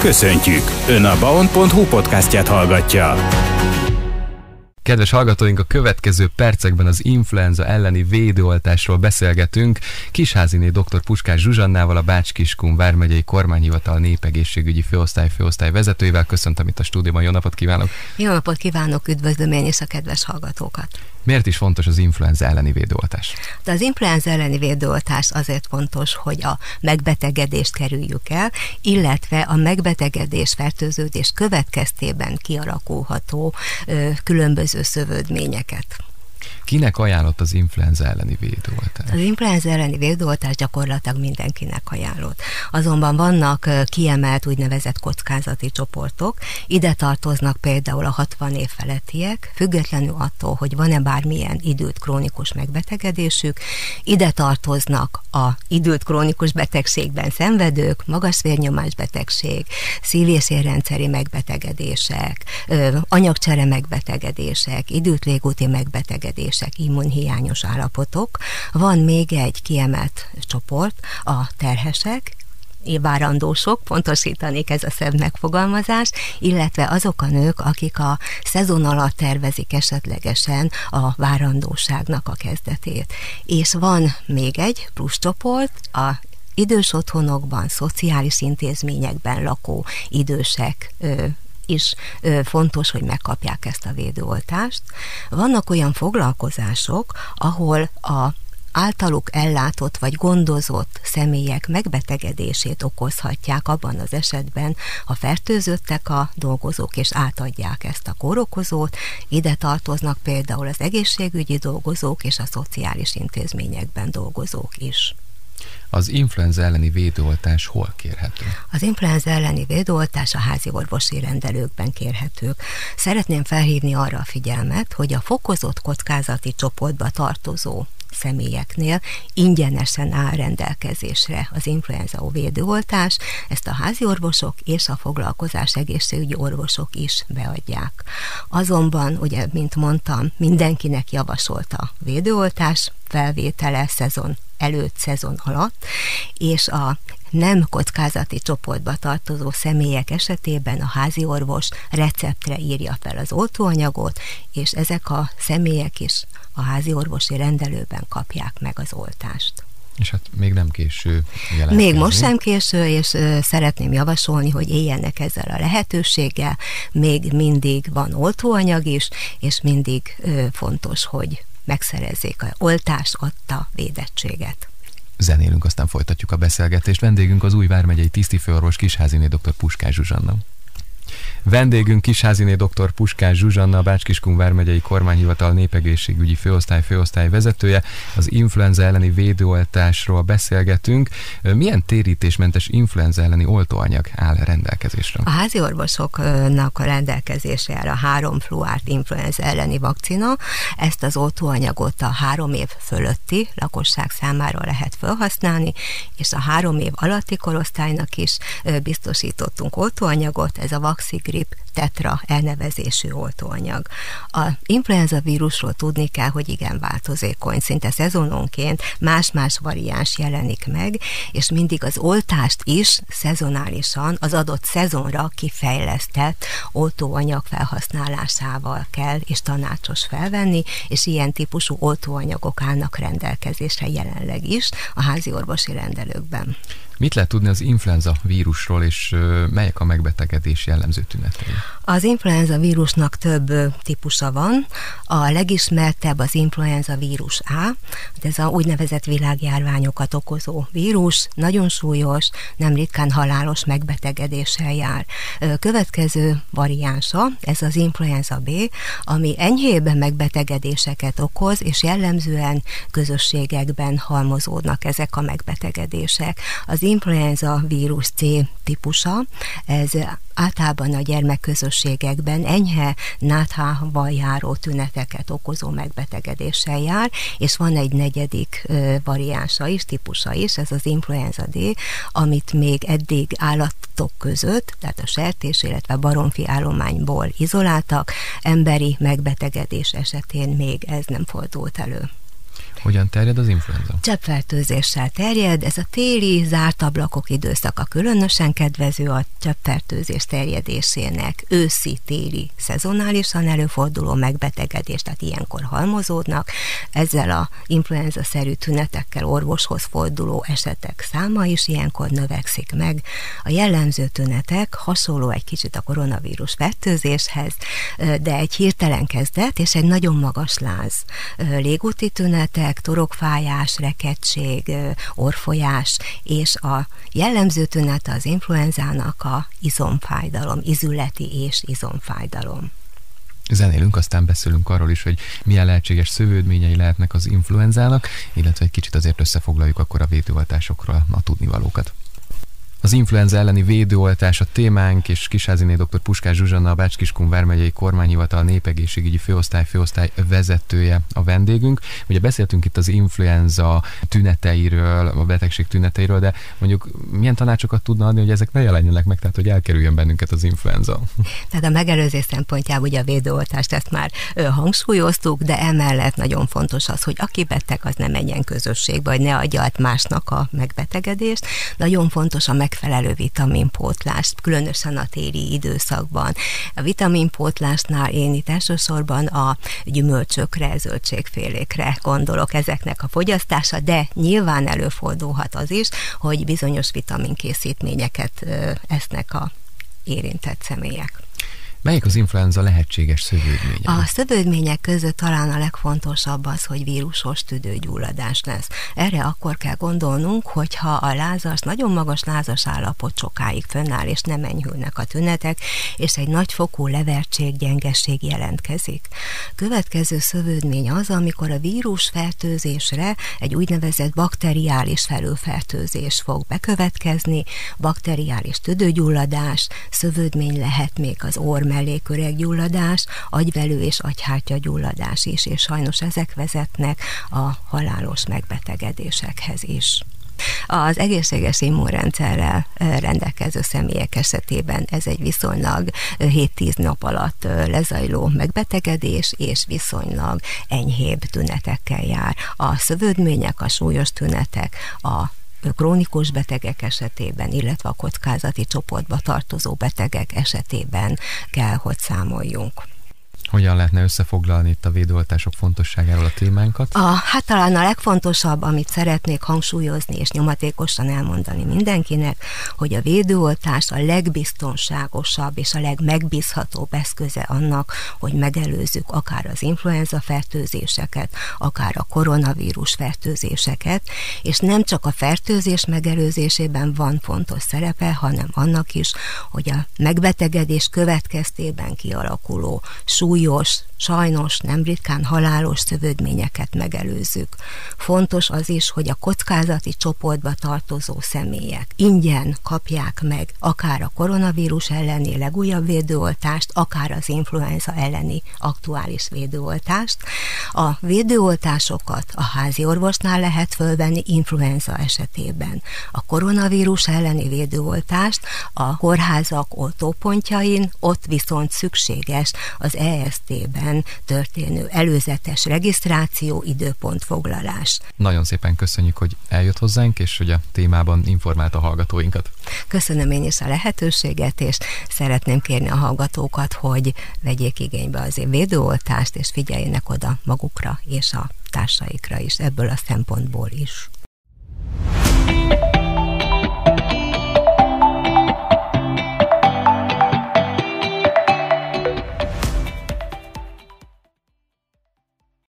Köszöntjük! Ön a baon.hu podcastját hallgatja. Kedves hallgatóink, a következő percekben az influenza elleni védőoltásról beszélgetünk. Kisháziné dr. Puskás Zsuzsannával, a Bács-Kiskun Vármegyei Kormányhivatal népegészségügyi főosztály főosztály vezetőivel. Köszöntöm itt a stúdióban, jó napot kívánok! Jó napot kívánok, üdvözlöm én is a kedves hallgatókat! Miért is fontos az influenza elleni védőoltás? De az influenza elleni védőoltás azért fontos, hogy a megbetegedést kerüljük el, illetve a megbetegedés, fertőződés következtében kialakulható ö, különböző szövődményeket. Kinek ajánlott az influenza elleni védőoltás? Az influenza elleni védőoltás gyakorlatilag mindenkinek ajánlott. Azonban vannak kiemelt úgynevezett kockázati csoportok. Ide tartoznak például a 60 év felettiek, függetlenül attól, hogy van-e bármilyen időt krónikus megbetegedésük. Ide tartoznak a időt krónikus betegségben szenvedők, magas vérnyomás betegség, szív- és megbetegedések, anyagcsere megbetegedések, időt légúti megbetegedések, betegedések, immunhiányos állapotok. Van még egy kiemelt csoport, a terhesek, várandósok, pontosítanék ez a szebb megfogalmazás, illetve azok a nők, akik a szezon alatt tervezik esetlegesen a várandóságnak a kezdetét. És van még egy plusz csoport, a idős otthonokban, szociális intézményekben lakó idősek is fontos, hogy megkapják ezt a védőoltást. Vannak olyan foglalkozások, ahol a általuk ellátott vagy gondozott személyek megbetegedését okozhatják abban az esetben, ha fertőzöttek a dolgozók és átadják ezt a kórokozót. Ide tartoznak például az egészségügyi dolgozók és a szociális intézményekben dolgozók is. Az influenza elleni védőoltás hol kérhető? Az influenza elleni védőoltás a házi orvosi rendelőkben kérhetők. Szeretném felhívni arra a figyelmet, hogy a fokozott kockázati csoportba tartozó személyeknél ingyenesen áll rendelkezésre az influenza védőoltás, ezt a házi orvosok és a foglalkozás egészségügyi orvosok is beadják. Azonban, ugye, mint mondtam, mindenkinek javasolt a védőoltás felvétele szezon előtt, szezon alatt, és a nem kockázati csoportba tartozó személyek esetében a házi orvos receptre írja fel az oltóanyagot, és ezek a személyek is a házi orvosi rendelőben kapják meg az oltást. És hát még nem késő jelentkezni. Még most sem késő, és ö, szeretném javasolni, hogy éljenek ezzel a lehetőséggel. Még mindig van oltóanyag is, és mindig ö, fontos, hogy megszerezzék a oltást adta védettséget. Zenélünk, aztán folytatjuk a beszélgetést. Vendégünk az új vármegyei tisztifőorvos Kisháziné dr. Puskás Zsuzsanna. Vendégünk Kisháziné dr. Puskás Zsuzsanna, a Bács-Kiskun vármegyei kormányhivatal népegészségügyi főosztály főosztály vezetője. Az influenza elleni védőoltásról beszélgetünk. Milyen térítésmentes influenza elleni oltóanyag áll rendelkezésre? A házi orvosoknak a rendelkezésre áll a három fluárt influenza elleni vakcina. Ezt az oltóanyagot a három év fölötti lakosság számára lehet felhasználni, és a három év alatti korosztálynak is biztosítottunk oltóanyagot. Ez a Vaxig grip tetra elnevezésű oltóanyag. A influenza vírusról tudni kell, hogy igen változékony, szinte szezononként más-más variáns jelenik meg, és mindig az oltást is szezonálisan az adott szezonra kifejlesztett oltóanyag felhasználásával kell és tanácsos felvenni, és ilyen típusú oltóanyagok állnak rendelkezésre jelenleg is a házi orvosi rendelőkben. Mit lehet tudni az influenza vírusról, és melyek a megbetegedés jellemző tünetei? Az influenza vírusnak több típusa van. A legismertebb az influenza vírus A, ez a úgynevezett világjárványokat okozó vírus, nagyon súlyos, nem ritkán halálos megbetegedéssel jár. Következő variánsa, ez az influenza B, ami enyhébb megbetegedéseket okoz, és jellemzően közösségekben halmozódnak ezek a megbetegedések. Az influenza vírus C típusa, ez általában a gyermekközösségekben enyhe náthával járó tüneteket okozó megbetegedéssel jár, és van egy negyedik variánsa is, típusa is, ez az influenza D, amit még eddig állatok között, tehát a sertés, illetve baromfi állományból izoláltak, emberi megbetegedés esetén még ez nem fordult elő. Hogyan terjed az influenza? Cseppfertőzéssel terjed, ez a téli zárt ablakok időszaka különösen kedvező a cseppfertőzés terjedésének, őszi-téli szezonálisan előforduló megbetegedés, tehát ilyenkor halmozódnak, ezzel a influenza-szerű tünetekkel orvoshoz forduló esetek száma is ilyenkor növekszik meg. A jellemző tünetek hasonló egy kicsit a koronavírus fertőzéshez, de egy hirtelen kezdet és egy nagyon magas láz. Légúti tünetek, torokfájás, rekedtség, orfolyás, és a jellemző tünete az influenzának a izomfájdalom, izületi és izomfájdalom zenélünk, aztán beszélünk arról is, hogy milyen lehetséges szövődményei lehetnek az influenzának, illetve egy kicsit azért összefoglaljuk akkor a védőoltásokról a tudnivalókat. Az influenza elleni védőoltás a témánk, és Kisháziné dr. Puskás Zsuzsanna, a Bácskiskun vármegyei kormányhivatal népegészségügyi főosztály főosztály vezetője a vendégünk. Ugye beszéltünk itt az influenza tüneteiről, a betegség tüneteiről, de mondjuk milyen tanácsokat tudna adni, hogy ezek ne jelenjenek meg, tehát hogy elkerüljön bennünket az influenza? Tehát a megelőzés szempontjából ugye a védőoltást ezt már hangsúlyoztuk, de emellett nagyon fontos az, hogy aki beteg, az ne menjen közösségbe, vagy ne adja át másnak a megbetegedést. Nagyon fontos a meg megfelelő vitaminpótlást, különösen a téli időszakban. A vitaminpótlásnál én itt elsősorban a gyümölcsökre, zöldségfélékre gondolok ezeknek a fogyasztása, de nyilván előfordulhat az is, hogy bizonyos vitaminkészítményeket esznek a érintett személyek. Melyik az influenza lehetséges szövődménye? A szövődmények között talán a legfontosabb az, hogy vírusos tüdőgyulladás lesz. Erre akkor kell gondolnunk, hogyha a lázas, nagyon magas lázas állapot sokáig fönnáll, és nem enyhülnek a tünetek, és egy nagyfokú levertség, gyengesség jelentkezik. Következő szövődmény az, amikor a vírus fertőzésre egy úgynevezett bakteriális felülfertőzés fog bekövetkezni, bakteriális tüdőgyulladás, szövődmény lehet még az orr melléküreggyulladás, agyvelő és agyhártya gyulladás is, és sajnos ezek vezetnek a halálos megbetegedésekhez is. Az egészséges immunrendszerrel rendelkező személyek esetében ez egy viszonylag 7-10 nap alatt lezajló megbetegedés, és viszonylag enyhébb tünetekkel jár. A szövődmények, a súlyos tünetek, a krónikus betegek esetében, illetve a kockázati csoportba tartozó betegek esetében kell, hogy számoljunk. Hogyan lehetne összefoglalni itt a védőoltások fontosságáról a témánkat? A, hát talán a legfontosabb, amit szeretnék hangsúlyozni és nyomatékosan elmondani mindenkinek, hogy a védőoltás a legbiztonságosabb és a legmegbízhatóbb eszköze annak, hogy megelőzzük akár az influenza fertőzéseket, akár a koronavírus fertőzéseket, és nem csak a fertőzés megelőzésében van fontos szerepe, hanem annak is, hogy a megbetegedés következtében kialakuló súly súlyos, sajnos nem ritkán halálos szövődményeket megelőzzük. Fontos az is, hogy a kockázati csoportba tartozó személyek ingyen kapják meg akár a koronavírus elleni legújabb védőoltást, akár az influenza elleni aktuális védőoltást. A védőoltásokat a házi orvosnál lehet fölvenni influenza esetében. A koronavírus elleni védőoltást a kórházak oltópontjain, ott viszont szükséges az ES EST-ben történő előzetes regisztráció, időpontfoglalás. Nagyon szépen köszönjük, hogy eljött hozzánk, és hogy a témában informált a hallgatóinkat. Köszönöm én is a lehetőséget, és szeretném kérni a hallgatókat, hogy vegyék igénybe az én védőoltást, és figyeljenek oda magukra és a társaikra is, ebből a szempontból is.